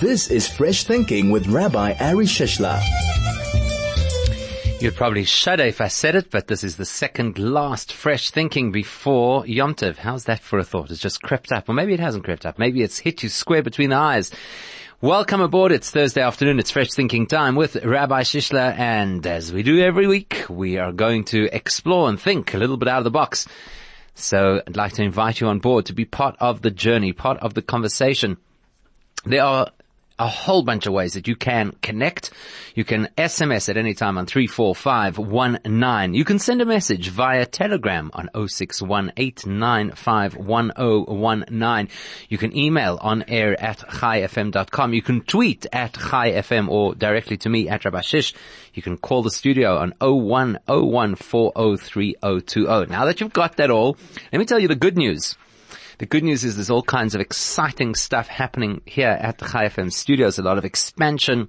This is Fresh Thinking with Rabbi Ari Shishler. You'd probably shudder if I said it, but this is the second last fresh thinking before Yom Tov. How's that for a thought? It's just crept up. Or maybe it hasn't crept up. Maybe it's hit you square between the eyes. Welcome aboard. It's Thursday afternoon. It's fresh thinking time with Rabbi Shishler. And as we do every week, we are going to explore and think a little bit out of the box. So I'd like to invite you on board to be part of the journey, part of the conversation. There are a whole bunch of ways that you can connect. You can SMS at any time on 34519. You can send a message via Telegram on 0618951019. You can email on air at chaifm.com. You can tweet at chaifm or directly to me at Rabashish. You can call the studio on 0101403020. Now that you've got that all, let me tell you the good news. The good news is there's all kinds of exciting stuff happening here at the Chai FM studios. A lot of expansion,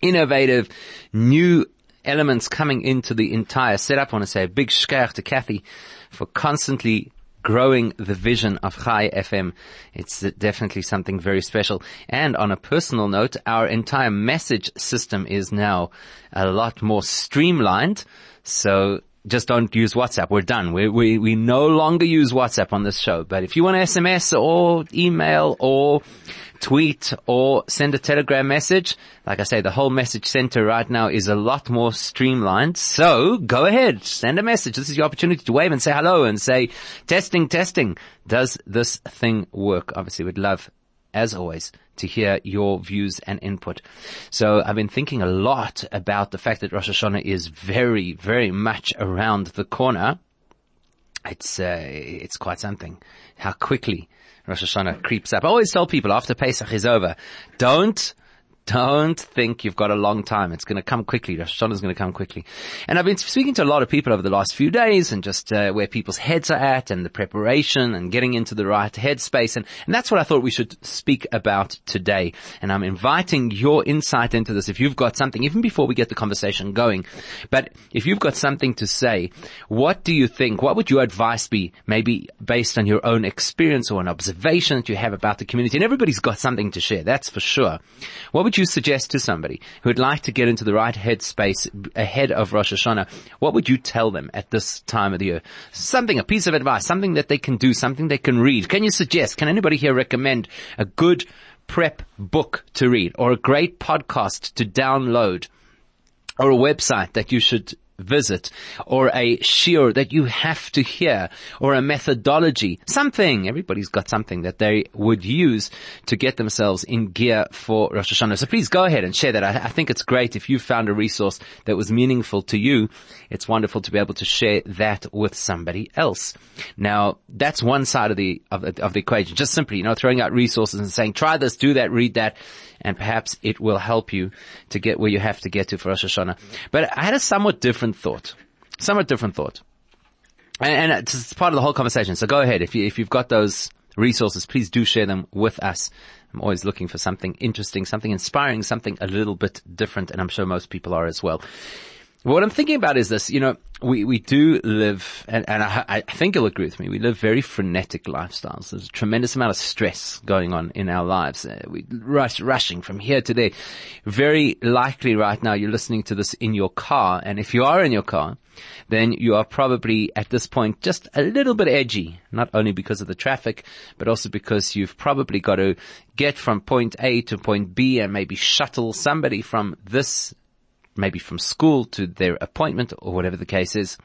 innovative, new elements coming into the entire setup. I want to say a big shkach to Kathy for constantly growing the vision of Chai FM. It's definitely something very special. And on a personal note, our entire message system is now a lot more streamlined. So just don't use WhatsApp. We're done. We, we, we no longer use WhatsApp on this show. But if you want to SMS or email or tweet or send a telegram message, like I say, the whole message center right now is a lot more streamlined. So go ahead, send a message. This is your opportunity to wave and say hello and say testing, testing. Does this thing work? Obviously we'd love as always, to hear your views and input. So I've been thinking a lot about the fact that Rosh Hashanah is very, very much around the corner. It's, uh, it's quite something. How quickly Rosh Hashanah creeps up. I always tell people after Pesach is over, don't don't think you've got a long time. It's going to come quickly. Rosh Hashanah is going to come quickly. And I've been speaking to a lot of people over the last few days and just uh, where people's heads are at and the preparation and getting into the right headspace. And, and that's what I thought we should speak about today. And I'm inviting your insight into this. If you've got something, even before we get the conversation going, but if you've got something to say, what do you think? What would your advice be? Maybe based on your own experience or an observation that you have about the community. And everybody's got something to share. That's for sure. What would you suggest to somebody who would like to get into the right headspace ahead of Rosh Hashanah? What would you tell them at this time of the year? Something, a piece of advice, something that they can do, something they can read. Can you suggest, can anybody here recommend a good prep book to read or a great podcast to download? or a website that you should visit or a shiur that you have to hear or a methodology, something. Everybody's got something that they would use to get themselves in gear for Rosh Hashanah. So please go ahead and share that. I, I think it's great if you found a resource that was meaningful to you. It's wonderful to be able to share that with somebody else. Now, that's one side of the, of, of the equation. Just simply, you know, throwing out resources and saying, try this, do that, read that and perhaps it will help you to get where you have to get to for Rosh Hashanah. But I had a somewhat different thought, somewhat different thought. And, and it's part of the whole conversation. So go ahead. If you, if you've got those resources, please do share them with us. I'm always looking for something interesting, something inspiring, something a little bit different, and I'm sure most people are as well. What I'm thinking about is this, you know, we, we do live, and, and I, I, think you'll agree with me, we live very frenetic lifestyles. There's a tremendous amount of stress going on in our lives. Uh, we rush, rushing from here to there. Very likely right now you're listening to this in your car, and if you are in your car, then you are probably at this point just a little bit edgy, not only because of the traffic, but also because you've probably got to get from point A to point B and maybe shuttle somebody from this maybe from school to their appointment or whatever the case is.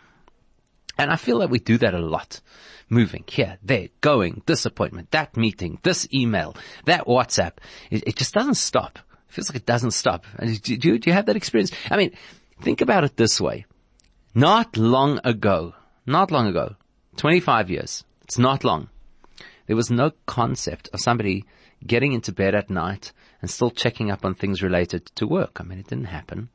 And I feel that we do that a lot. Moving here, there, going, this appointment, that meeting, this email, that WhatsApp. It, it just doesn't stop. It feels like it doesn't stop. Do, do, do you have that experience? I mean, think about it this way. Not long ago, not long ago, 25 years, it's not long. There was no concept of somebody getting into bed at night and still checking up on things related to work. I mean, it didn't happen.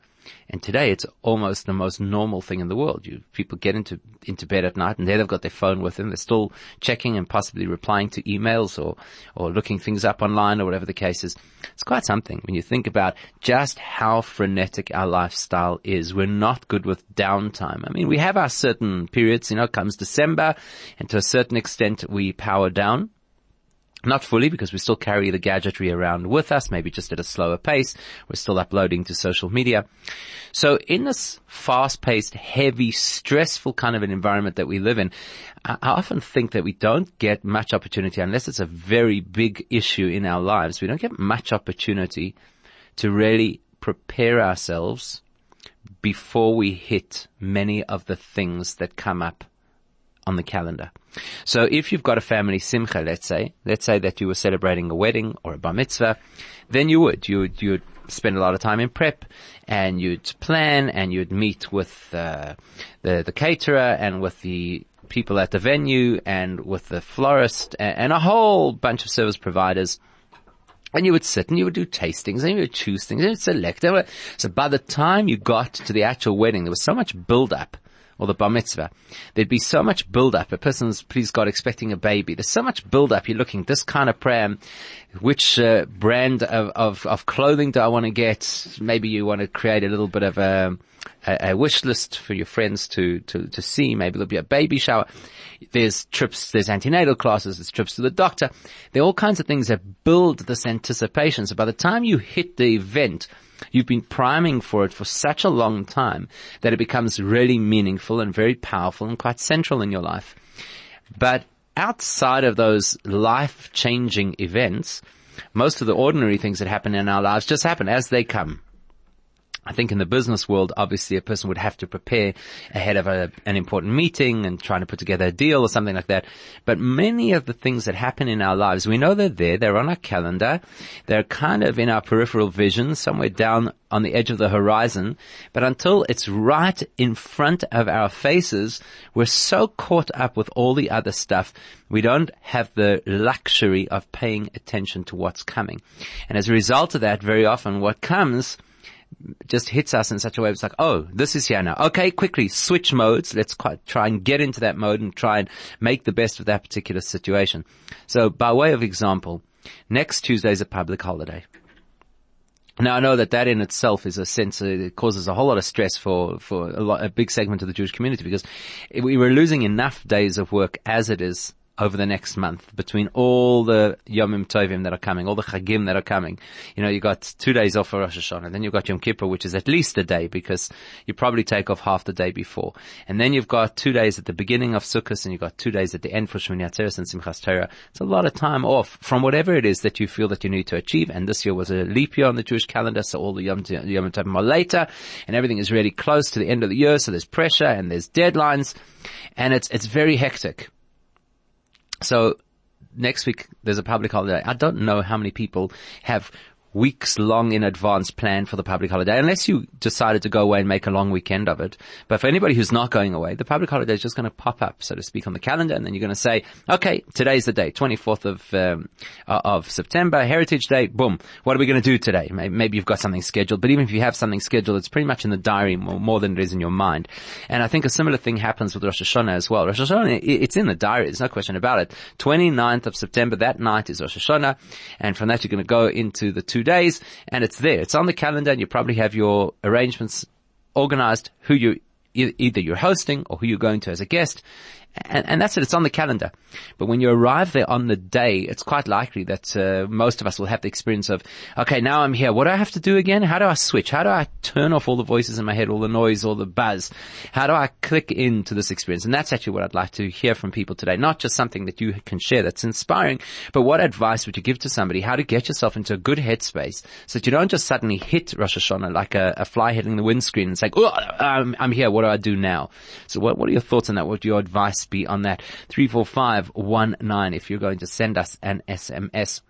And today it's almost the most normal thing in the world. You, people get into, into bed at night and there they've got their phone with them. They're still checking and possibly replying to emails or, or looking things up online or whatever the case is. It's quite something when you think about just how frenetic our lifestyle is. We're not good with downtime. I mean, we have our certain periods, you know, comes December and to a certain extent we power down. Not fully because we still carry the gadgetry around with us, maybe just at a slower pace. We're still uploading to social media. So in this fast-paced, heavy, stressful kind of an environment that we live in, I often think that we don't get much opportunity unless it's a very big issue in our lives. We don't get much opportunity to really prepare ourselves before we hit many of the things that come up on the calendar. So if you've got a family simcha, let's say, let's say that you were celebrating a wedding or a bar mitzvah, then you would, you would, you would spend a lot of time in prep and you'd plan and you'd meet with, uh, the, the caterer and with the people at the venue and with the florist and, and a whole bunch of service providers. And you would sit and you would do tastings and you would choose things and you'd select. So by the time you got to the actual wedding, there was so much build up or the bar mitzvah, there'd be so much build up. A person's, please God, expecting a baby. There's so much build up. You're looking this kind of prayer. Which uh, brand of, of, of clothing do I want to get? Maybe you want to create a little bit of a, a, a wish list for your friends to, to, to see. Maybe there'll be a baby shower. There's trips, there's antenatal classes, there's trips to the doctor. There are all kinds of things that build this anticipation. So by the time you hit the event, You've been priming for it for such a long time that it becomes really meaningful and very powerful and quite central in your life. But outside of those life changing events, most of the ordinary things that happen in our lives just happen as they come. I think in the business world, obviously a person would have to prepare ahead of a, an important meeting and trying to put together a deal or something like that. But many of the things that happen in our lives, we know they're there, they're on our calendar, they're kind of in our peripheral vision, somewhere down on the edge of the horizon. But until it's right in front of our faces, we're so caught up with all the other stuff, we don't have the luxury of paying attention to what's coming. And as a result of that, very often what comes just hits us in such a way it's like, oh, this is here now. Okay, quickly switch modes. Let's try and get into that mode and try and make the best of that particular situation. So by way of example, next Tuesday is a public holiday. Now I know that that in itself is a sense, uh, it causes a whole lot of stress for, for a, lot, a big segment of the Jewish community because we were losing enough days of work as it is over the next month between all the Yomim Tovim that are coming, all the Chagim that are coming. You know, you got two days off for Rosh Hashanah, and then you've got Yom Kippur, which is at least a day because you probably take off half the day before. And then you've got two days at the beginning of Sukkot and you've got two days at the end for Shmini Atzeres and Simchas Torah. It's a lot of time off from whatever it is that you feel that you need to achieve. And this year was a leap year on the Jewish calendar, so all the Yom, Yom Tovim are later and everything is really close to the end of the year, so there's pressure and there's deadlines and it's, it's very hectic. So next week there's a public holiday. I don't know how many people have weeks long in advance plan for the public holiday, unless you decided to go away and make a long weekend of it. But for anybody who's not going away, the public holiday is just going to pop up, so to speak, on the calendar, and then you're going to say, okay, today's the day, 24th of um, of September, Heritage Day. Boom. What are we going to do today? Maybe you've got something scheduled, but even if you have something scheduled, it's pretty much in the diary more, more than it is in your mind. And I think a similar thing happens with Rosh Hashanah as well. Rosh Hashanah, it's in the diary. There's no question about it. 29th of September, that night is Rosh Hashanah, and from that you're going to go into the two two days and it's there. It's on the calendar and you probably have your arrangements organized, who you, either you're hosting or who you're going to as a guest and, and, that's it. It's on the calendar. But when you arrive there on the day, it's quite likely that uh, most of us will have the experience of, okay, now I'm here. What do I have to do again? How do I switch? How do I turn off all the voices in my head, all the noise, all the buzz? How do I click into this experience? And that's actually what I'd like to hear from people today. Not just something that you can share that's inspiring, but what advice would you give to somebody? How to get yourself into a good headspace so that you don't just suddenly hit Rosh Hashanah like a, a fly hitting the windscreen and say, oh, I'm, I'm here. What do I do now? So what, what are your thoughts on that? What your advice be on that. 34519 if you're going to send us an SMS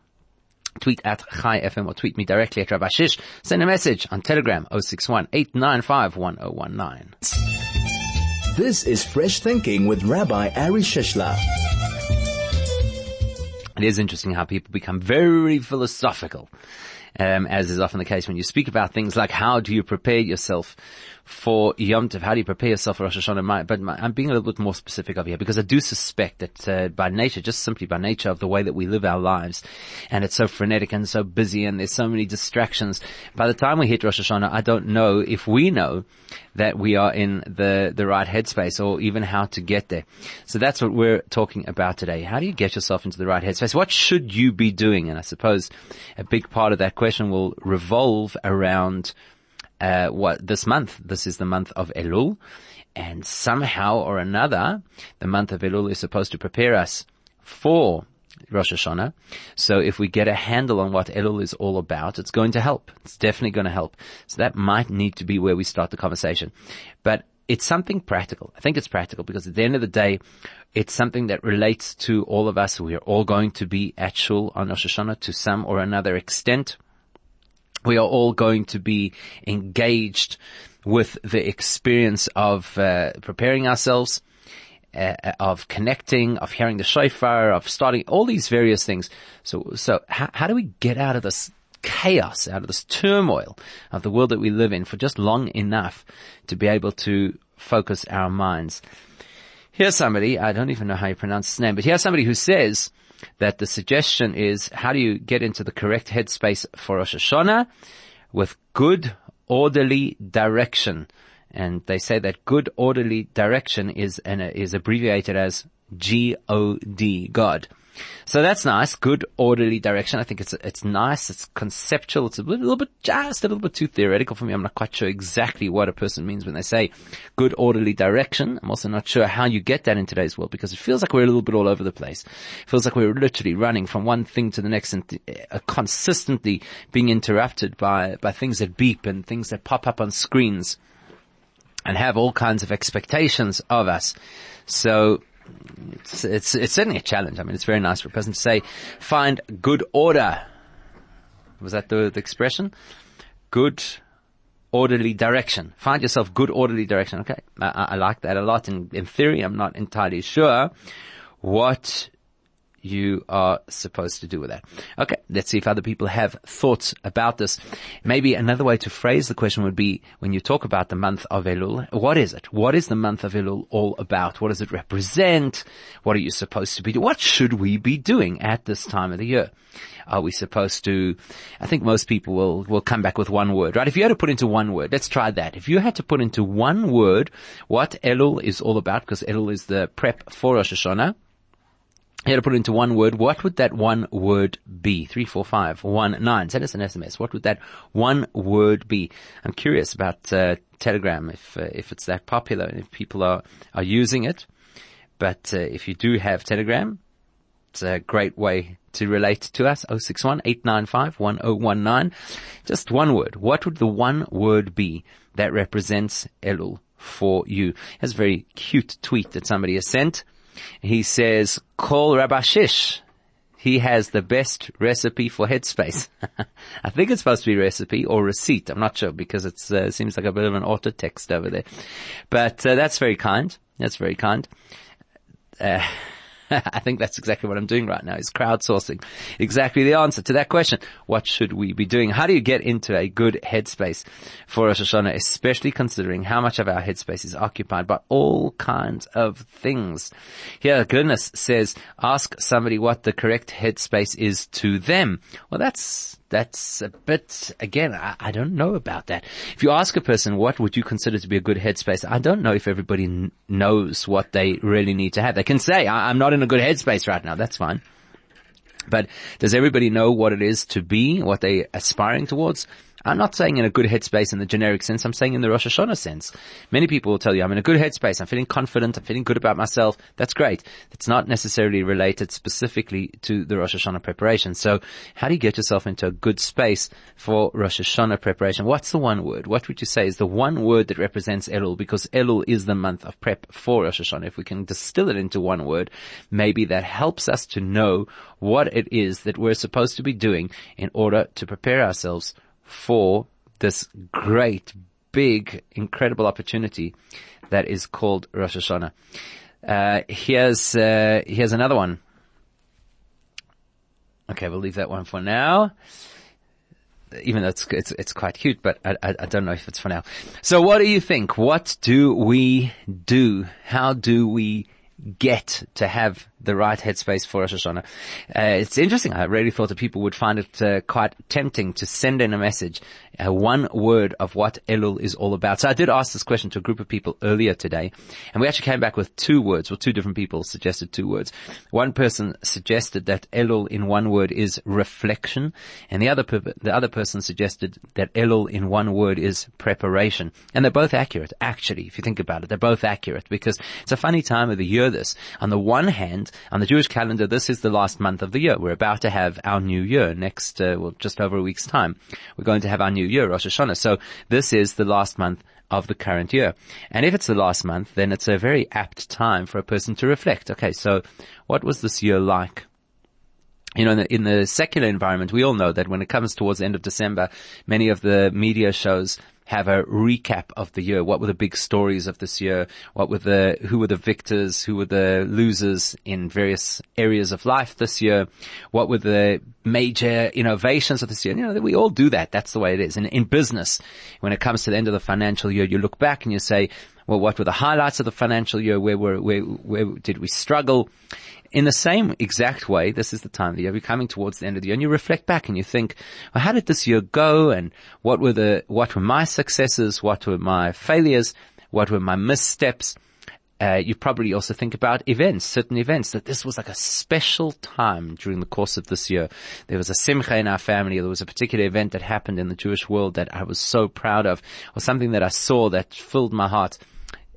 tweet at Chai FM or tweet me directly at Rabbi Shish. Send a message on Telegram 061 This is Fresh Thinking with Rabbi Ari Shishler. It is interesting how people become very philosophical um, as is often the case when you speak about things like how do you prepare yourself for Yom Tov? How do you prepare yourself for Rosh Hashanah? But my, I'm being a little bit more specific over here because I do suspect that uh, by nature, just simply by nature of the way that we live our lives, and it's so frenetic and so busy, and there's so many distractions. By the time we hit Rosh Hashanah, I don't know if we know that we are in the the right headspace, or even how to get there. So that's what we're talking about today. How do you get yourself into the right headspace? What should you be doing? And I suppose a big part of that question will revolve around uh, what this month. This is the month of Elul, and somehow or another, the month of Elul is supposed to prepare us for Rosh Hashanah. So if we get a handle on what Elul is all about, it's going to help. It's definitely going to help. So that might need to be where we start the conversation. But it's something practical. I think it's practical because at the end of the day, it's something that relates to all of us. We are all going to be at Shul on Rosh Hashanah to some or another extent we are all going to be engaged with the experience of uh, preparing ourselves, uh, of connecting, of hearing the shofar, of starting all these various things. So, so how, how do we get out of this chaos, out of this turmoil of the world that we live in for just long enough to be able to focus our minds? Here's somebody, I don't even know how you pronounce his name, but here's somebody who says, that the suggestion is how do you get into the correct headspace for Rosh Hashanah with good orderly direction. And they say that good orderly direction is, and is abbreviated as G-O-D, God. So that's nice. Good orderly direction. I think it's, it's nice. It's conceptual. It's a little, bit, just a little bit too theoretical for me. I'm not quite sure exactly what a person means when they say good orderly direction. I'm also not sure how you get that in today's world because it feels like we're a little bit all over the place. It feels like we're literally running from one thing to the next and uh, consistently being interrupted by, by things that beep and things that pop up on screens and have all kinds of expectations of us. So it's, it's, it's certainly a challenge. I mean, it's very nice for a person to say, find good order. Was that the, the expression? Good orderly direction. Find yourself good orderly direction. Okay. I, I like that a lot. In, in theory, I'm not entirely sure what you are supposed to do with that. Okay, let's see if other people have thoughts about this. Maybe another way to phrase the question would be when you talk about the month of Elul, what is it? What is the month of Elul all about? What does it represent? What are you supposed to be doing? What should we be doing at this time of the year? Are we supposed to, I think most people will, will come back with one word, right? If you had to put into one word, let's try that. If you had to put into one word what Elul is all about, because Elul is the prep for Rosh Hashanah, you had to put it into one word. What would that one word be? Three, four, five, one, nine. Send us an SMS. What would that one word be? I'm curious about uh, Telegram if uh, if it's that popular and if people are are using it. But uh, if you do have Telegram, it's a great way to relate to us. 061 1019 Just one word. What would the one word be that represents Elul for you? It's a very cute tweet that somebody has sent. He says, call Rabbi Shish. He has the best recipe for headspace. I think it's supposed to be recipe or receipt. I'm not sure because it uh, seems like a bit of an auto text over there. But uh, that's very kind. That's very kind. Uh, I think that's exactly what I'm doing right now is crowdsourcing exactly the answer to that question. What should we be doing? How do you get into a good headspace for Rosh Hashanah, especially considering how much of our headspace is occupied by all kinds of things? Here, goodness says, ask somebody what the correct headspace is to them. Well, that's that's a bit, again, I, I, don't know about that. If you ask a person, what would you consider to be a good headspace? I don't know if everybody n- knows what they really need to have. They can say, I'm not in a good headspace right now. That's fine. But does everybody know what it is to be, what they're aspiring towards? I'm not saying in a good headspace in the generic sense. I'm saying in the Rosh Hashanah sense. Many people will tell you, I'm in a good headspace. I'm feeling confident. I'm feeling good about myself. That's great. It's not necessarily related specifically to the Rosh Hashanah preparation. So how do you get yourself into a good space for Rosh Hashanah preparation? What's the one word? What would you say is the one word that represents Elul? Because Elul is the month of prep for Rosh Hashanah. If we can distill it into one word, maybe that helps us to know what it is that we're supposed to be doing in order to prepare ourselves for this great, big, incredible opportunity that is called Rosh Hashanah. Uh, here's, uh, here's another one. Okay, we'll leave that one for now. even though it's, it's, it's quite cute, but I, I, I don't know if it's for now. So what do you think? What do we do? How do we get to have the right headspace for Rosh Hashanah. Uh, it's interesting. I really thought that people would find it uh, quite tempting to send in a message, uh, one word of what Elul is all about. So I did ask this question to a group of people earlier today, and we actually came back with two words. Well, two different people suggested two words. One person suggested that Elul in one word is reflection, and the other per- the other person suggested that Elul in one word is preparation. And they're both accurate, actually, if you think about it. They're both accurate because it's a funny time of the year. This, on the one hand, on the Jewish calendar, this is the last month of the year. We're about to have our new year next, uh, well, just over a week's time. We're going to have our new year, Rosh Hashanah. So this is the last month of the current year. And if it's the last month, then it's a very apt time for a person to reflect. Okay, so what was this year like? you know, in the, in the, secular environment, we all know that when it comes towards the end of December, many of the media shows have a recap of the year. What were the big stories of this year? What were the, who were the victors? Who were the losers in various areas of life this year? What were the major innovations of this year? You know, we all do that. That's the way it is. And in business, when it comes to the end of the financial year, you look back and you say, well, what were the highlights of the financial year? Where were, where, where did we struggle? In the same exact way, this is the time of the year, we're coming towards the end of the year and you reflect back and you think, well, how did this year go and what were the, what were my successes? What were my failures? What were my missteps? Uh, you probably also think about events, certain events, that this was like a special time during the course of this year. There was a simcha in our family. There was a particular event that happened in the Jewish world that I was so proud of, or something that I saw that filled my heart.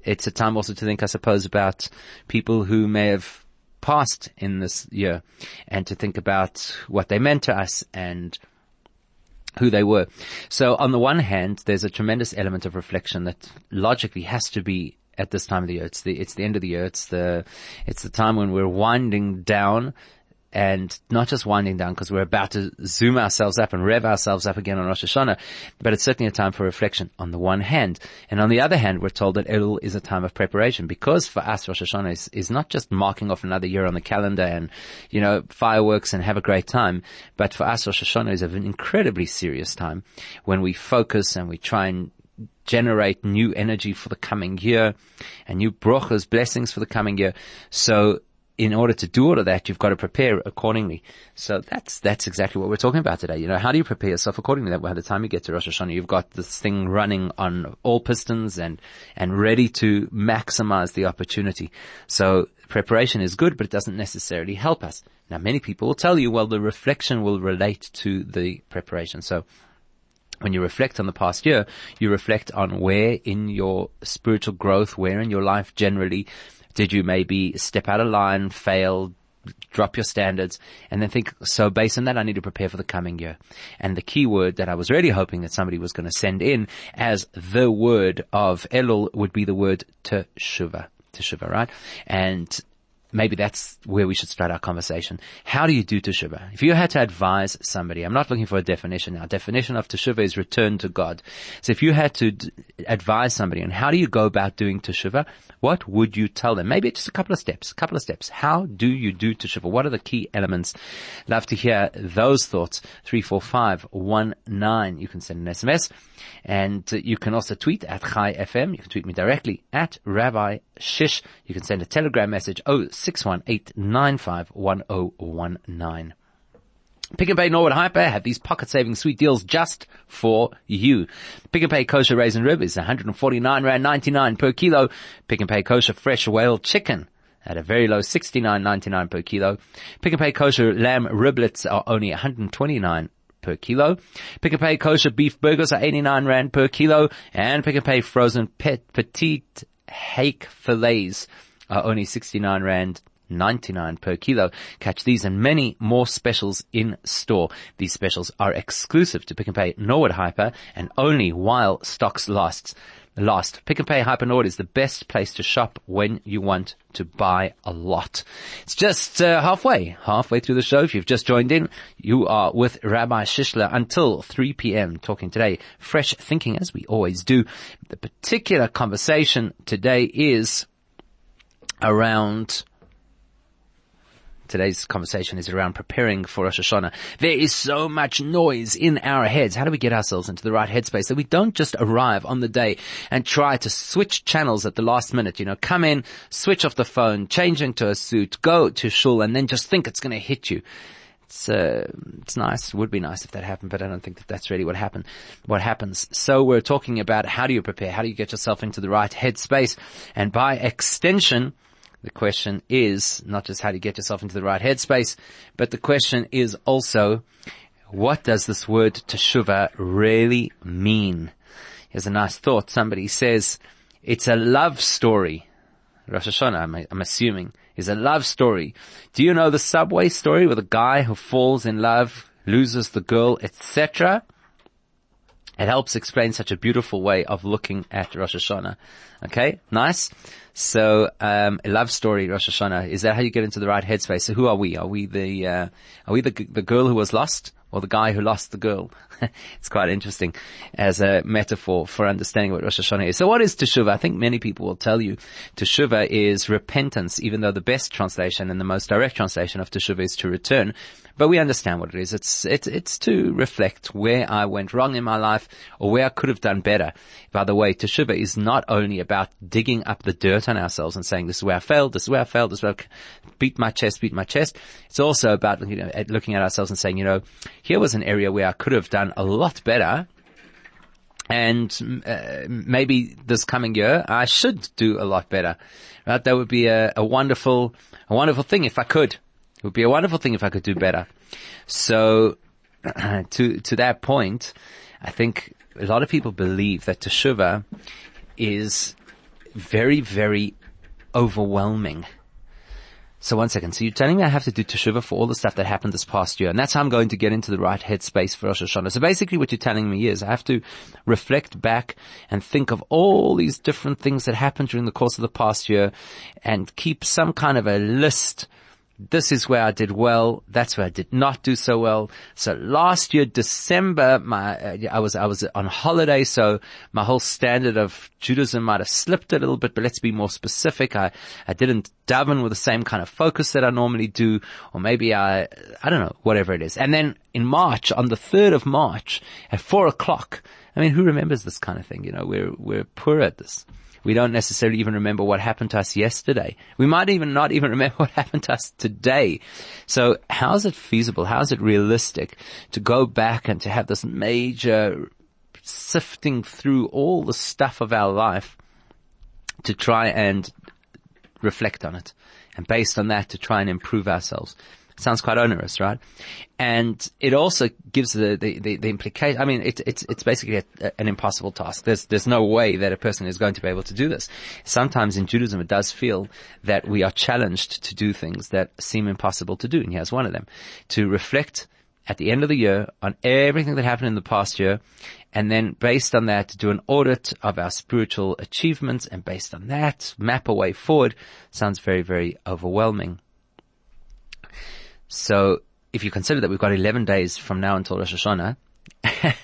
It's a time also to think, I suppose, about people who may have passed in this year and to think about what they meant to us and who they were. So on the one hand, there's a tremendous element of reflection that logically has to be at this time of the year. It's the, it's the end of the year. It's the, it's the time when we're winding down and not just winding down because we're about to zoom ourselves up and rev ourselves up again on Rosh Hashanah, but it's certainly a time for reflection on the one hand. And on the other hand, we're told that Elul is a time of preparation because for us Rosh Hashanah is, is not just marking off another year on the calendar and, you know, fireworks and have a great time, but for us Rosh Hashanah is an incredibly serious time when we focus and we try and generate new energy for the coming year and new brachas, blessings for the coming year. So in order to do all of that, you've got to prepare accordingly. So that's, that's exactly what we're talking about today. You know, how do you prepare yourself accordingly? That by the time you get to Rosh Hashanah, you've got this thing running on all pistons and, and ready to maximize the opportunity. So preparation is good, but it doesn't necessarily help us. Now, many people will tell you, well, the reflection will relate to the preparation. So when you reflect on the past year, you reflect on where in your spiritual growth, where in your life generally did you maybe step out of line, fail, drop your standards, and then think, so based on that, I need to prepare for the coming year. And the key word that I was really hoping that somebody was going to send in as the word of Elul would be the word teshuva. Teshuva, right? And maybe that's where we should start our conversation. How do you do teshuva? If you had to advise somebody, I'm not looking for a definition now. Definition of teshuva is return to God. So if you had to d- advise somebody on how do you go about doing teshuva, what would you tell them? Maybe just a couple of steps, a couple of steps. How do you do teshuva? What are the key elements? Love to hear those thoughts. 34519. You can send an SMS and uh, you can also tweet at Chai FM. You can tweet me directly at Rabbi Shish. You can send a telegram message 0618951019. Pick and Pay Norwood Hyper have these pocket saving sweet deals just for you. Pick and Pay kosher raisin rib is 149 rand 99 per kilo. Pick and Pay kosher fresh whale chicken at a very low 69.99 per kilo. Pick and Pay kosher lamb riblets are only 129 per kilo. Pick and Pay kosher beef burgers are 89 rand per kilo and Pick and Pay frozen pet petite hake fillets are only 69 rand 99 per kilo. Catch these and many more specials in store. These specials are exclusive to Pick and Pay Norwood Hyper and only while stocks last. Last. Pick and Pay Hyper Norwood is the best place to shop when you want to buy a lot. It's just uh, halfway, halfway through the show. If you've just joined in, you are with Rabbi Shishler until 3 p.m. talking today. Fresh thinking as we always do. The particular conversation today is around today's conversation is around preparing for Rosh Hashanah. There is so much noise in our heads. How do we get ourselves into the right headspace so we don't just arrive on the day and try to switch channels at the last minute? You know, come in, switch off the phone, change into a suit, go to shul, and then just think it's going to hit you it's uh, it's nice. It would be nice if that happened, but I don't think that that's really what happened. What happens? So we're talking about how do you prepare? How do you get yourself into the right headspace? And by extension, the question is not just how you get yourself into the right headspace, but the question is also what does this word teshuva really mean? Here's a nice thought. Somebody says it's a love story. Rosh Hashanah, I'm, I'm assuming is a love story. Do you know the subway story with a guy who falls in love, loses the girl, etc.? It helps explain such a beautiful way of looking at Rosh Hashanah. Okay, nice. So, um, a love story, Rosh Hashanah. Is that how you get into the right headspace? So, who are we? Are we the uh, are we the the girl who was lost? or the guy who lost the girl. it's quite interesting as a metaphor for understanding what Rosh Hashanah is. So what is Teshuvah? I think many people will tell you Teshuvah is repentance, even though the best translation and the most direct translation of Teshuvah is to return. But we understand what it is. It's, it's, it's to reflect where I went wrong in my life or where I could have done better. By the way, Teshuvah is not only about digging up the dirt on ourselves and saying, this is where I failed, this is where I failed, this is where I beat my chest, beat my chest. It's also about you know, looking at ourselves and saying, you know, here was an area where I could have done a lot better. And uh, maybe this coming year I should do a lot better. Right? That would be a, a wonderful, a wonderful thing if I could. It would be a wonderful thing if I could do better. So, to to that point, I think a lot of people believe that teshuva is very, very overwhelming. So one second. So you're telling me I have to do teshuva for all the stuff that happened this past year, and that's how I'm going to get into the right headspace for Rosh Hashanah. So basically, what you're telling me is I have to reflect back and think of all these different things that happened during the course of the past year, and keep some kind of a list this is where I did well. That's where I did not do so well. So last year, December, my, uh, I was, I was on holiday. So my whole standard of Judaism might have slipped a little bit, but let's be more specific. I, I didn't daven with the same kind of focus that I normally do, or maybe I, I don't know, whatever it is. And then in March, on the 3rd of March at four o'clock, I mean, who remembers this kind of thing? You know, we're, we're poor at this. We don't necessarily even remember what happened to us yesterday. We might even not even remember what happened to us today. So how is it feasible? How is it realistic to go back and to have this major sifting through all the stuff of our life to try and reflect on it and based on that to try and improve ourselves? Sounds quite onerous, right? And it also gives the, the, the, the implication, I mean, it, it's, it's basically a, an impossible task. There's, there's no way that a person is going to be able to do this. Sometimes in Judaism it does feel that we are challenged to do things that seem impossible to do. And here's one of them. To reflect at the end of the year on everything that happened in the past year and then based on that to do an audit of our spiritual achievements and based on that map a way forward sounds very, very overwhelming. So if you consider that we've got 11 days from now until Rosh Hashanah,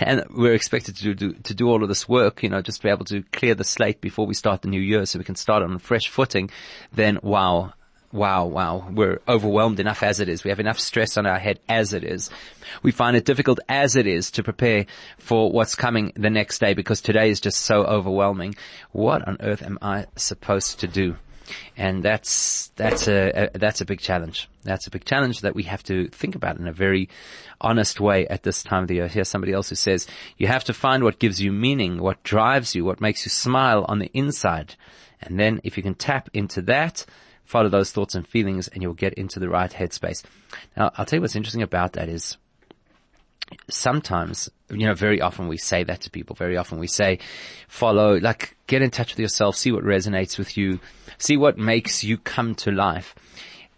and we're expected to do, to do all of this work, you know, just to be able to clear the slate before we start the new year so we can start on a fresh footing, then wow, wow, wow, we're overwhelmed enough as it is. We have enough stress on our head as it is. We find it difficult as it is to prepare for what's coming the next day because today is just so overwhelming. What on earth am I supposed to do? And that's, that's a, a, that's a big challenge. That's a big challenge that we have to think about in a very honest way at this time of the year. Here's somebody else who says, you have to find what gives you meaning, what drives you, what makes you smile on the inside. And then if you can tap into that, follow those thoughts and feelings and you'll get into the right headspace. Now, I'll tell you what's interesting about that is sometimes, you know, very often we say that to people. Very often we say, follow, like, get in touch with yourself, see what resonates with you, see what makes you come to life.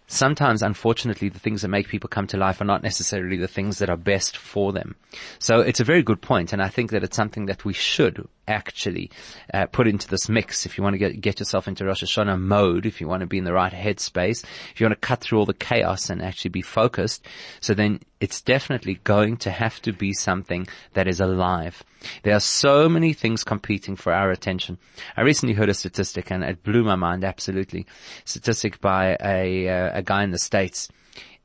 Sometimes, unfortunately, the things that make people come to life are not necessarily the things that are best for them. So it's a very good point, and I think that it's something that we should actually uh, put into this mix. If you want to get, get yourself into Rosh Hashanah mode, if you want to be in the right headspace, if you want to cut through all the chaos and actually be focused, so then it's definitely going to have to be something that is alive. There are so many things competing for our attention. I recently heard a statistic and it blew my mind absolutely. Statistic by a, uh, a guy in the States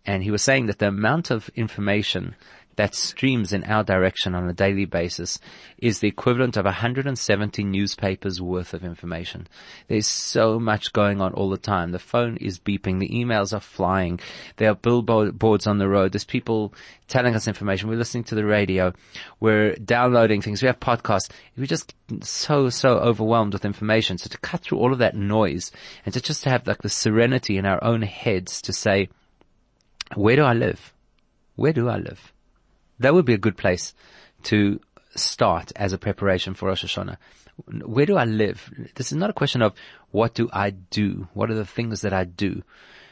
and he was saying that the amount of information that streams in our direction on a daily basis is the equivalent of 170 newspapers worth of information. There's so much going on all the time. The phone is beeping. The emails are flying. There are billboards on the road. There's people telling us information. We're listening to the radio. We're downloading things. We have podcasts. We're just so, so overwhelmed with information. So to cut through all of that noise and to just have like the serenity in our own heads to say, where do I live? Where do I live? That would be a good place to start as a preparation for Rosh Hashanah. Where do I live? This is not a question of what do I do? What are the things that I do?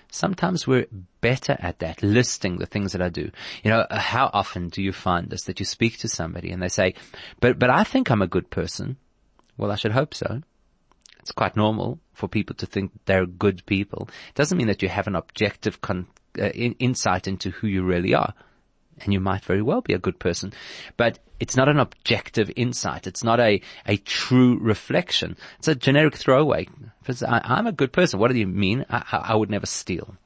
Sometimes we're better at that, listing the things that I do. You know, how often do you find this that you speak to somebody and they say, but, but I think I'm a good person. Well, I should hope so. It's quite normal for people to think they're good people. It doesn't mean that you have an objective con- uh, in, insight into who you really are. And you might very well be a good person, but it's not an objective insight. It's not a, a true reflection. It's a generic throwaway. I, am a good person. What do you mean? I, I would never steal.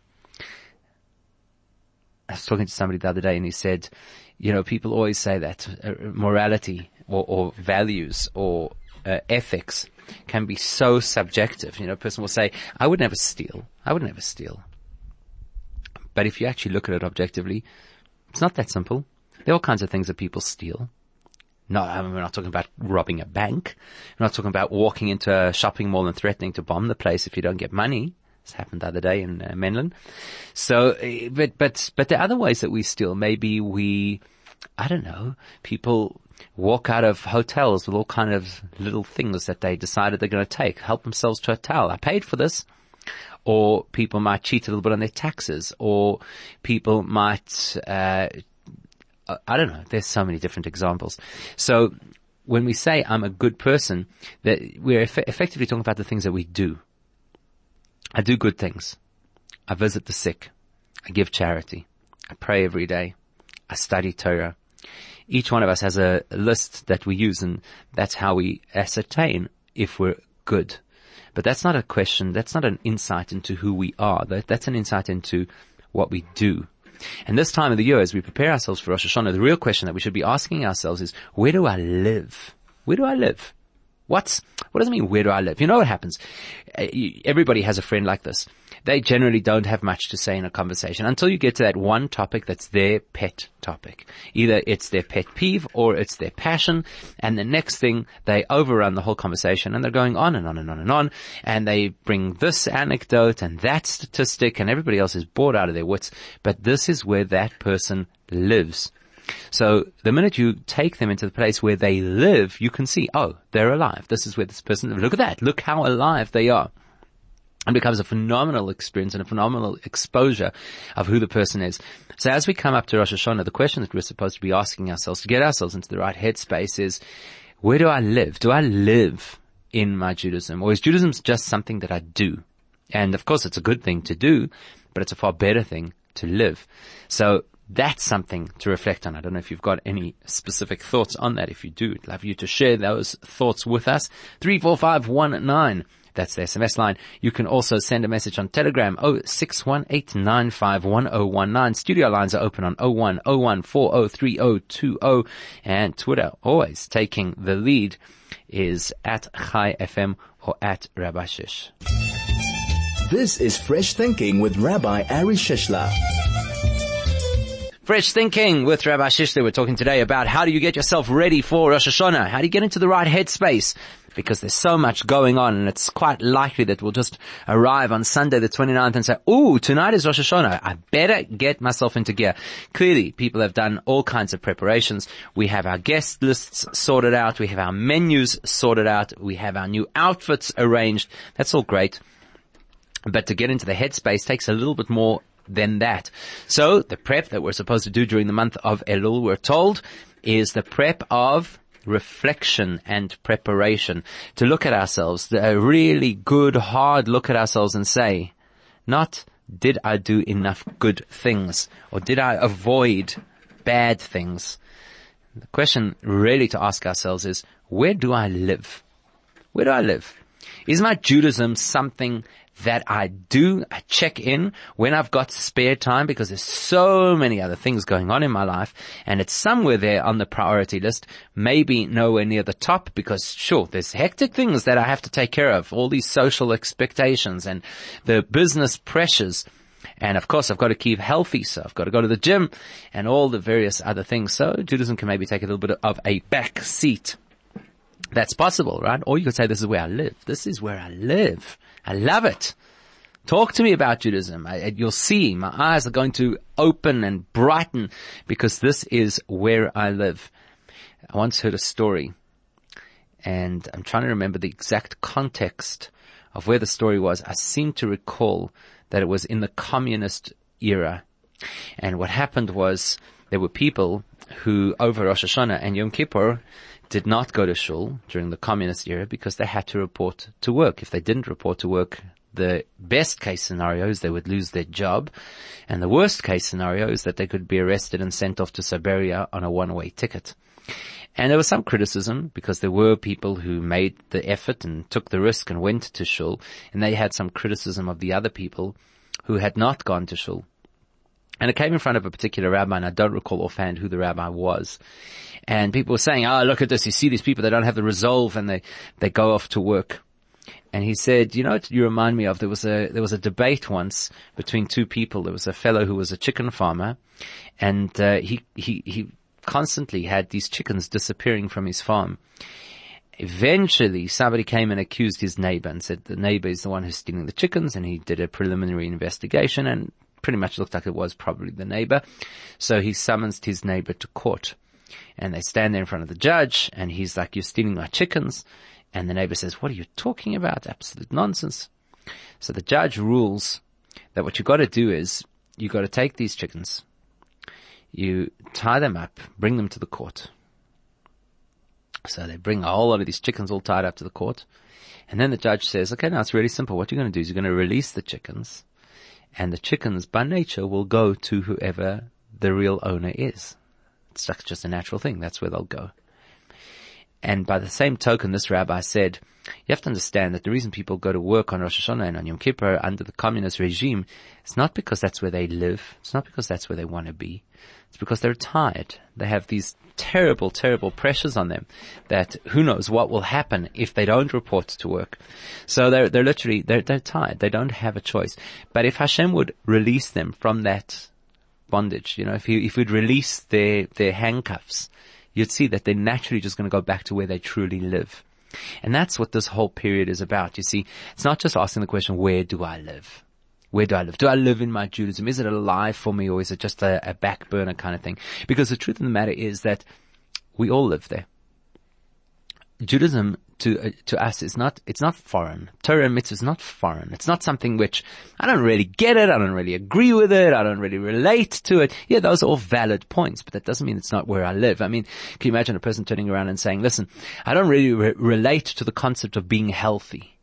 I was talking to somebody the other day and he said, you know, people always say that uh, morality or, or, values or uh, ethics can be so subjective. You know, a person will say, I would never steal. I would never steal. But if you actually look at it objectively, it's not that simple. There are all kinds of things that people steal. No, I mean, we're not talking about robbing a bank. We're not talking about walking into a shopping mall and threatening to bomb the place if you don't get money. This happened the other day in uh, Menlyn. So, uh, but, but, but are other ways that we steal. Maybe we, I don't know, people walk out of hotels with all kind of little things that they decided they're going to take, help themselves to a towel. I paid for this or people might cheat a little bit on their taxes, or people might, uh, I don't know, there's so many different examples. So when we say I'm a good person, that we're eff- effectively talking about the things that we do. I do good things. I visit the sick. I give charity. I pray every day. I study Torah. Each one of us has a list that we use and that's how we ascertain if we're good. But that's not a question, that's not an insight into who we are. That, that's an insight into what we do. And this time of the year, as we prepare ourselves for Rosh Hashanah, the real question that we should be asking ourselves is, where do I live? Where do I live? What's, what does it mean, where do I live? You know what happens? Uh, everybody has a friend like this they generally don't have much to say in a conversation until you get to that one topic that's their pet topic. Either it's their pet peeve or it's their passion. And the next thing they overrun the whole conversation and they're going on and on and on and on. And they bring this anecdote and that statistic and everybody else is bored out of their wits. But this is where that person lives. So the minute you take them into the place where they live, you can see, oh, they're alive. This is where this person. Look at that. Look how alive they are and becomes a phenomenal experience and a phenomenal exposure of who the person is. So as we come up to Rosh Hashanah, the question that we're supposed to be asking ourselves to get ourselves into the right headspace is, where do I live? Do I live in my Judaism? Or is Judaism just something that I do? And of course it's a good thing to do, but it's a far better thing to live. So that's something to reflect on. I don't know if you've got any specific thoughts on that. If you do, I'd love you to share those thoughts with us. 34519 that's the SMS line. You can also send a message on Telegram, 0618951019. Studio lines are open on 0101403020. And Twitter, always taking the lead, is at Chai FM or at Rabbi Shish. This is Fresh Thinking with Rabbi Ari Shishler. Fresh Thinking with Rabbi Shishler. We're talking today about how do you get yourself ready for Rosh Hashanah? How do you get into the right headspace? Because there's so much going on and it's quite likely that we'll just arrive on Sunday the 29th and say, ooh, tonight is Rosh Hashanah. I better get myself into gear. Clearly, people have done all kinds of preparations. We have our guest lists sorted out. We have our menus sorted out. We have our new outfits arranged. That's all great. But to get into the headspace takes a little bit more than that. So the prep that we're supposed to do during the month of Elul, we're told, is the prep of reflection and preparation to look at ourselves, a really good hard look at ourselves and say, not did I do enough good things or did I avoid bad things? The question really to ask ourselves is, where do I live? Where do I live? Is my Judaism something that I do I check in when I've got spare time because there's so many other things going on in my life and it's somewhere there on the priority list, maybe nowhere near the top because sure, there's hectic things that I have to take care of, all these social expectations and the business pressures. And of course, I've got to keep healthy, so I've got to go to the gym and all the various other things. So Judaism can maybe take a little bit of a back seat. That's possible, right? Or you could say, this is where I live. This is where I live. I love it. Talk to me about Judaism. I, you'll see my eyes are going to open and brighten because this is where I live. I once heard a story and I'm trying to remember the exact context of where the story was. I seem to recall that it was in the communist era. And what happened was there were people who over Rosh Hashanah and Yom Kippur did not go to shul during the communist era because they had to report to work. If they didn't report to work, the best case scenario is they would lose their job. And the worst case scenario is that they could be arrested and sent off to Siberia on a one-way ticket. And there was some criticism because there were people who made the effort and took the risk and went to shul. And they had some criticism of the other people who had not gone to shul. And it came in front of a particular rabbi, and I don't recall offhand who the rabbi was. And people were saying, oh, look at this. You see these people, they don't have the resolve and they, they go off to work. And he said, you know what you remind me of? There was a, there was a debate once between two people. There was a fellow who was a chicken farmer and, uh, he, he, he constantly had these chickens disappearing from his farm. Eventually, somebody came and accused his neighbor and said the neighbor is the one who's stealing the chickens and he did a preliminary investigation and pretty much looked like it was probably the neighbor. So he summons his neighbor to court and they stand there in front of the judge and he's like, you're stealing my chickens. And the neighbor says, what are you talking about? Absolute nonsense. So the judge rules that what you got to do is you got to take these chickens, you tie them up, bring them to the court. So they bring a whole lot of these chickens all tied up to the court. And then the judge says, okay, now it's really simple. What you're going to do is you're going to release the chickens and the chickens by nature will go to whoever the real owner is. It's just a natural thing. That's where they'll go. And by the same token, this rabbi said, you have to understand that the reason people go to work on Rosh Hashanah and on Yom Kippur under the communist regime, it's not because that's where they live. It's not because that's where they want to be. It's because they're tired. They have these terrible, terrible pressures on them that who knows what will happen if they don't report to work. So they're, they're literally, they're, they're tired. They don't have a choice. But if Hashem would release them from that bondage, you know, if he, if we'd release their, their handcuffs, you'd see that they're naturally just going to go back to where they truly live. And that's what this whole period is about. You see, it's not just asking the question, where do I live? Where do I live? Do I live in my Judaism? Is it alive for me or is it just a, a back burner kind of thing? Because the truth of the matter is that we all live there. Judaism to uh, to us is not it's not foreign. Torah and mitzvah is not foreign. It's not something which I don't really get it. I don't really agree with it. I don't really relate to it. Yeah, those are all valid points, but that doesn't mean it's not where I live. I mean, can you imagine a person turning around and saying, "Listen, I don't really re- relate to the concept of being healthy."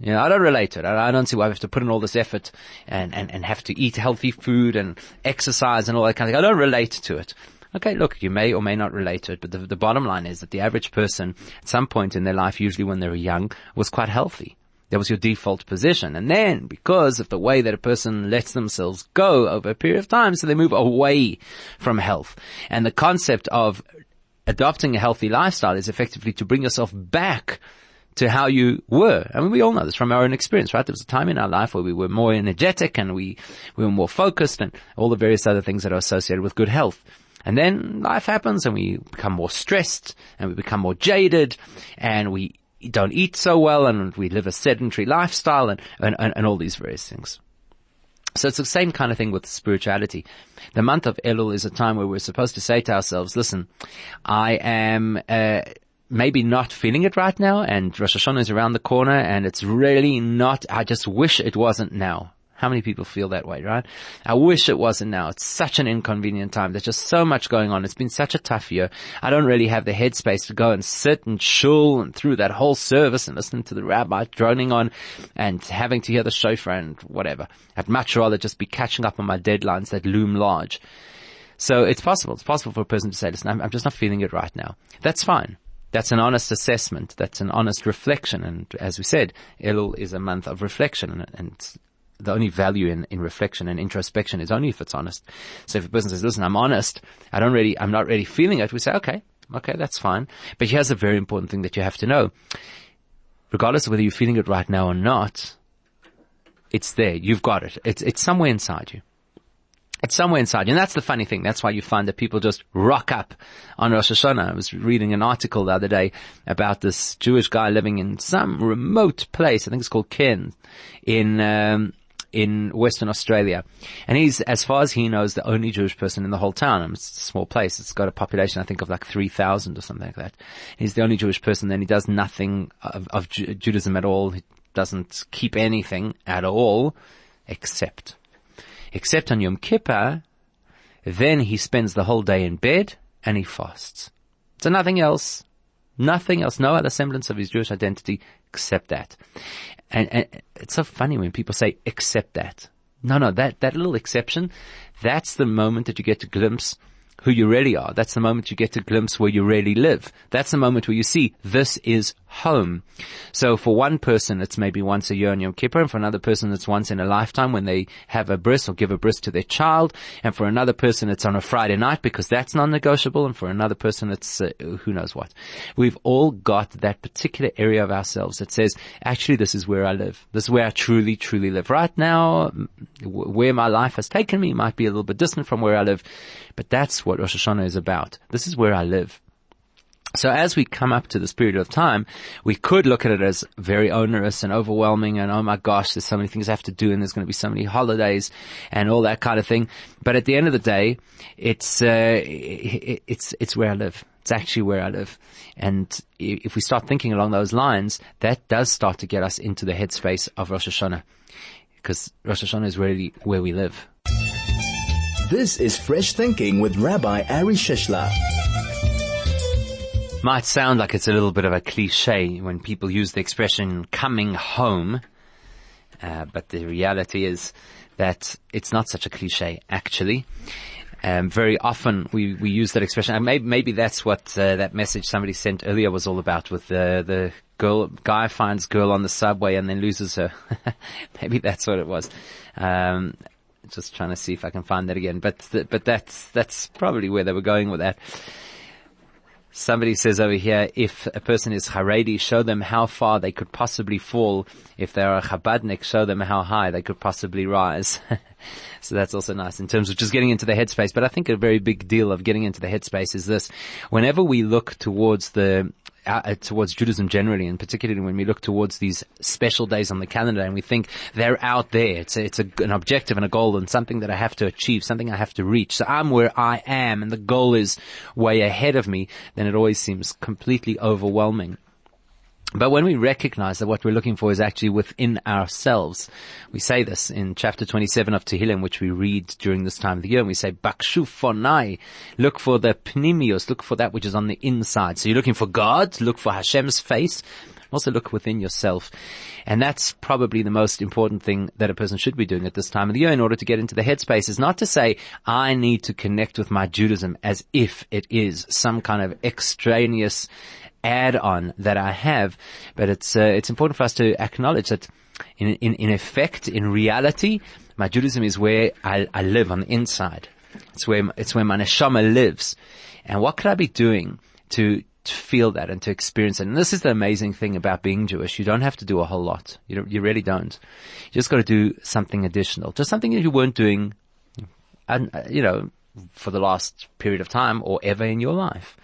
Yeah, I don't relate to it. I, don't see why I have to put in all this effort and, and, and have to eat healthy food and exercise and all that kind of thing. I don't relate to it. Okay, look, you may or may not relate to it, but the, the bottom line is that the average person at some point in their life, usually when they were young, was quite healthy. That was your default position. And then because of the way that a person lets themselves go over a period of time, so they move away from health. And the concept of adopting a healthy lifestyle is effectively to bring yourself back to how you were. I mean, we all know this from our own experience, right? There was a time in our life where we were more energetic and we, we were more focused and all the various other things that are associated with good health. And then life happens and we become more stressed and we become more jaded and we don't eat so well and we live a sedentary lifestyle and, and, and all these various things. So it's the same kind of thing with spirituality. The month of Elul is a time where we're supposed to say to ourselves, listen, I am, uh, maybe not feeling it right now and Rosh Hashanah is around the corner and it's really not, I just wish it wasn't now. How many people feel that way, right? I wish it wasn't now. It's such an inconvenient time. There's just so much going on. It's been such a tough year. I don't really have the headspace to go and sit and shul and through that whole service and listen to the rabbi droning on and having to hear the shofar and whatever. I'd much rather just be catching up on my deadlines that loom large. So it's possible. It's possible for a person to say, listen, I'm, I'm just not feeling it right now. That's fine. That's an honest assessment. That's an honest reflection. And as we said, Elul is a month of reflection and, and the only value in, in reflection and introspection is only if it's honest. So if a person says, listen, I'm honest, I don't really, I'm not really feeling it, we say, okay, okay, that's fine. But here's a very important thing that you have to know. Regardless of whether you're feeling it right now or not, it's there. You've got it. It's, it's somewhere inside you. It's somewhere inside you. And that's the funny thing. That's why you find that people just rock up on Rosh Hashanah. I was reading an article the other day about this Jewish guy living in some remote place. I think it's called Cairns in, um, in Western Australia. And he's, as far as he knows, the only Jewish person in the whole town. And it's a small place. It's got a population, I think, of like 3,000 or something like that. He's the only Jewish person. and he does nothing of, of Judaism at all. He doesn't keep anything at all except except on Yom Kippur, then he spends the whole day in bed and he fasts. So nothing else, nothing else, no other semblance of his Jewish identity except that. And, and it's so funny when people say accept that. No, no, that, that little exception, that's the moment that you get to glimpse who you really are. That's the moment you get to glimpse where you really live. That's the moment where you see this is home. So for one person, it's maybe once a year on Yom Kippur, and for another person, it's once in a lifetime when they have a bris or give a bris to their child, and for another person, it's on a Friday night because that's non-negotiable, and for another person, it's uh, who knows what. We've all got that particular area of ourselves that says, actually, this is where I live. This is where I truly, truly live. Right now, where my life has taken me might be a little bit distant from where I live, but that's what Rosh Hashanah is about. This is where I live. So as we come up to this period of time, we could look at it as very onerous and overwhelming and oh my gosh, there's so many things I have to do and there's going to be so many holidays and all that kind of thing. But at the end of the day, it's, uh, it's, it's where I live. It's actually where I live. And if we start thinking along those lines, that does start to get us into the headspace of Rosh Hashanah. Because Rosh Hashanah is really where we live. This is Fresh Thinking with Rabbi Ari Shishler. Might sound like it's a little bit of a cliche when people use the expression coming home, uh, but the reality is that it's not such a cliche actually. Um, very often we, we use that expression. And maybe, maybe that's what uh, that message somebody sent earlier was all about with the, the girl, guy finds girl on the subway and then loses her. maybe that's what it was. Um, just trying to see if I can find that again. But th- but that's that's probably where they were going with that. Somebody says over here, if a person is Haredi, show them how far they could possibly fall. If they are a Chabadnik, show them how high they could possibly rise. so that's also nice in terms of just getting into the headspace. But I think a very big deal of getting into the headspace is this. Whenever we look towards the uh, towards Judaism generally, and particularly when we look towards these special days on the calendar and we think they're out there. It's a, it's a, an objective and a goal and something that I have to achieve, something I have to reach. So I'm where I am and the goal is way ahead of me, then it always seems completely overwhelming. But when we recognize that what we're looking for is actually within ourselves, we say this in chapter 27 of Tehillim, which we read during this time of the year, and we say, Bakshu fonai, look for the pnimios, look for that which is on the inside. So you're looking for God, look for Hashem's face, also look within yourself. And that's probably the most important thing that a person should be doing at this time of the year in order to get into the headspace is not to say, I need to connect with my Judaism as if it is some kind of extraneous add-on that I have, but it's uh, it's important for us to acknowledge that in in in effect, in reality, my Judaism is where I, I live on the inside. It's where it's where my neshama lives, and what could I be doing to to feel that and to experience it. And this is the amazing thing about being Jewish. You don't have to do a whole lot. You you really don't. You just got to do something additional, just something that you weren't doing, and you know, for the last period of time or ever in your life.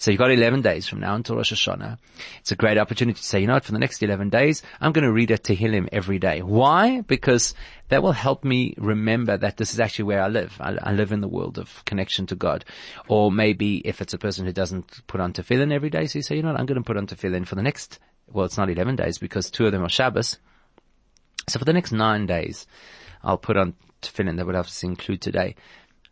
So you've got 11 days from now until Rosh Hashanah. It's a great opportunity to say, you know what, for the next 11 days, I'm going to read a Tehillim every day. Why? Because that will help me remember that this is actually where I live. I, I, live in the world of connection to God. Or maybe if it's a person who doesn't put on tefillin every day, so you say, you know what, I'm going to put on tefillin for the next, well, it's not 11 days because two of them are Shabbos. So for the next nine days, I'll put on tefillin. That would obviously include today.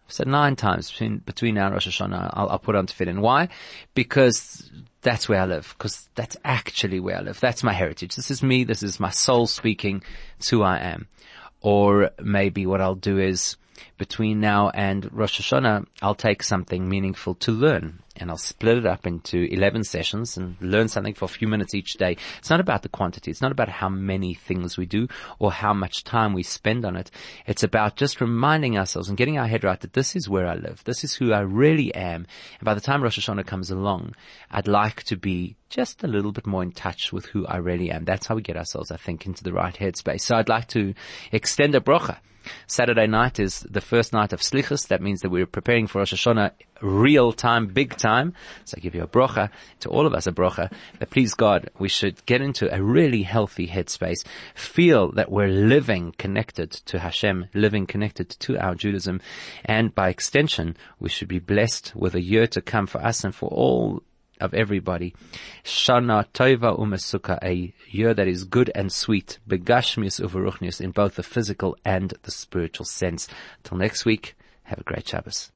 Said nine times between, between now and Rosh Hashanah, I'll, I'll put on tefillin. Why? Because that's where I live. Because that's actually where I live. That's my heritage. This is me. This is my soul speaking. It's who I am. Or maybe what I'll do is between now and Rosh Hashanah, I'll take something meaningful to learn and I'll split it up into 11 sessions and learn something for a few minutes each day. It's not about the quantity. It's not about how many things we do or how much time we spend on it. It's about just reminding ourselves and getting our head right that this is where I live. This is who I really am. And by the time Rosh Hashanah comes along, I'd like to be just a little bit more in touch with who I really am. That's how we get ourselves, I think, into the right headspace. So I'd like to extend a brocha Saturday night is the first night of Slichus. That means that we're preparing for Rosh Hashanah real time, big time. So I give you a brocha, to all of us a brocha, that please God, we should get into a really healthy headspace, feel that we're living connected to Hashem, living connected to our Judaism, and by extension, we should be blessed with a year to come for us and for all of everybody. Shana Tova Umesuka, a year that is good and sweet, Begashmius Uveruchnius in both the physical and the spiritual sense. Till next week, have a great Shabbos.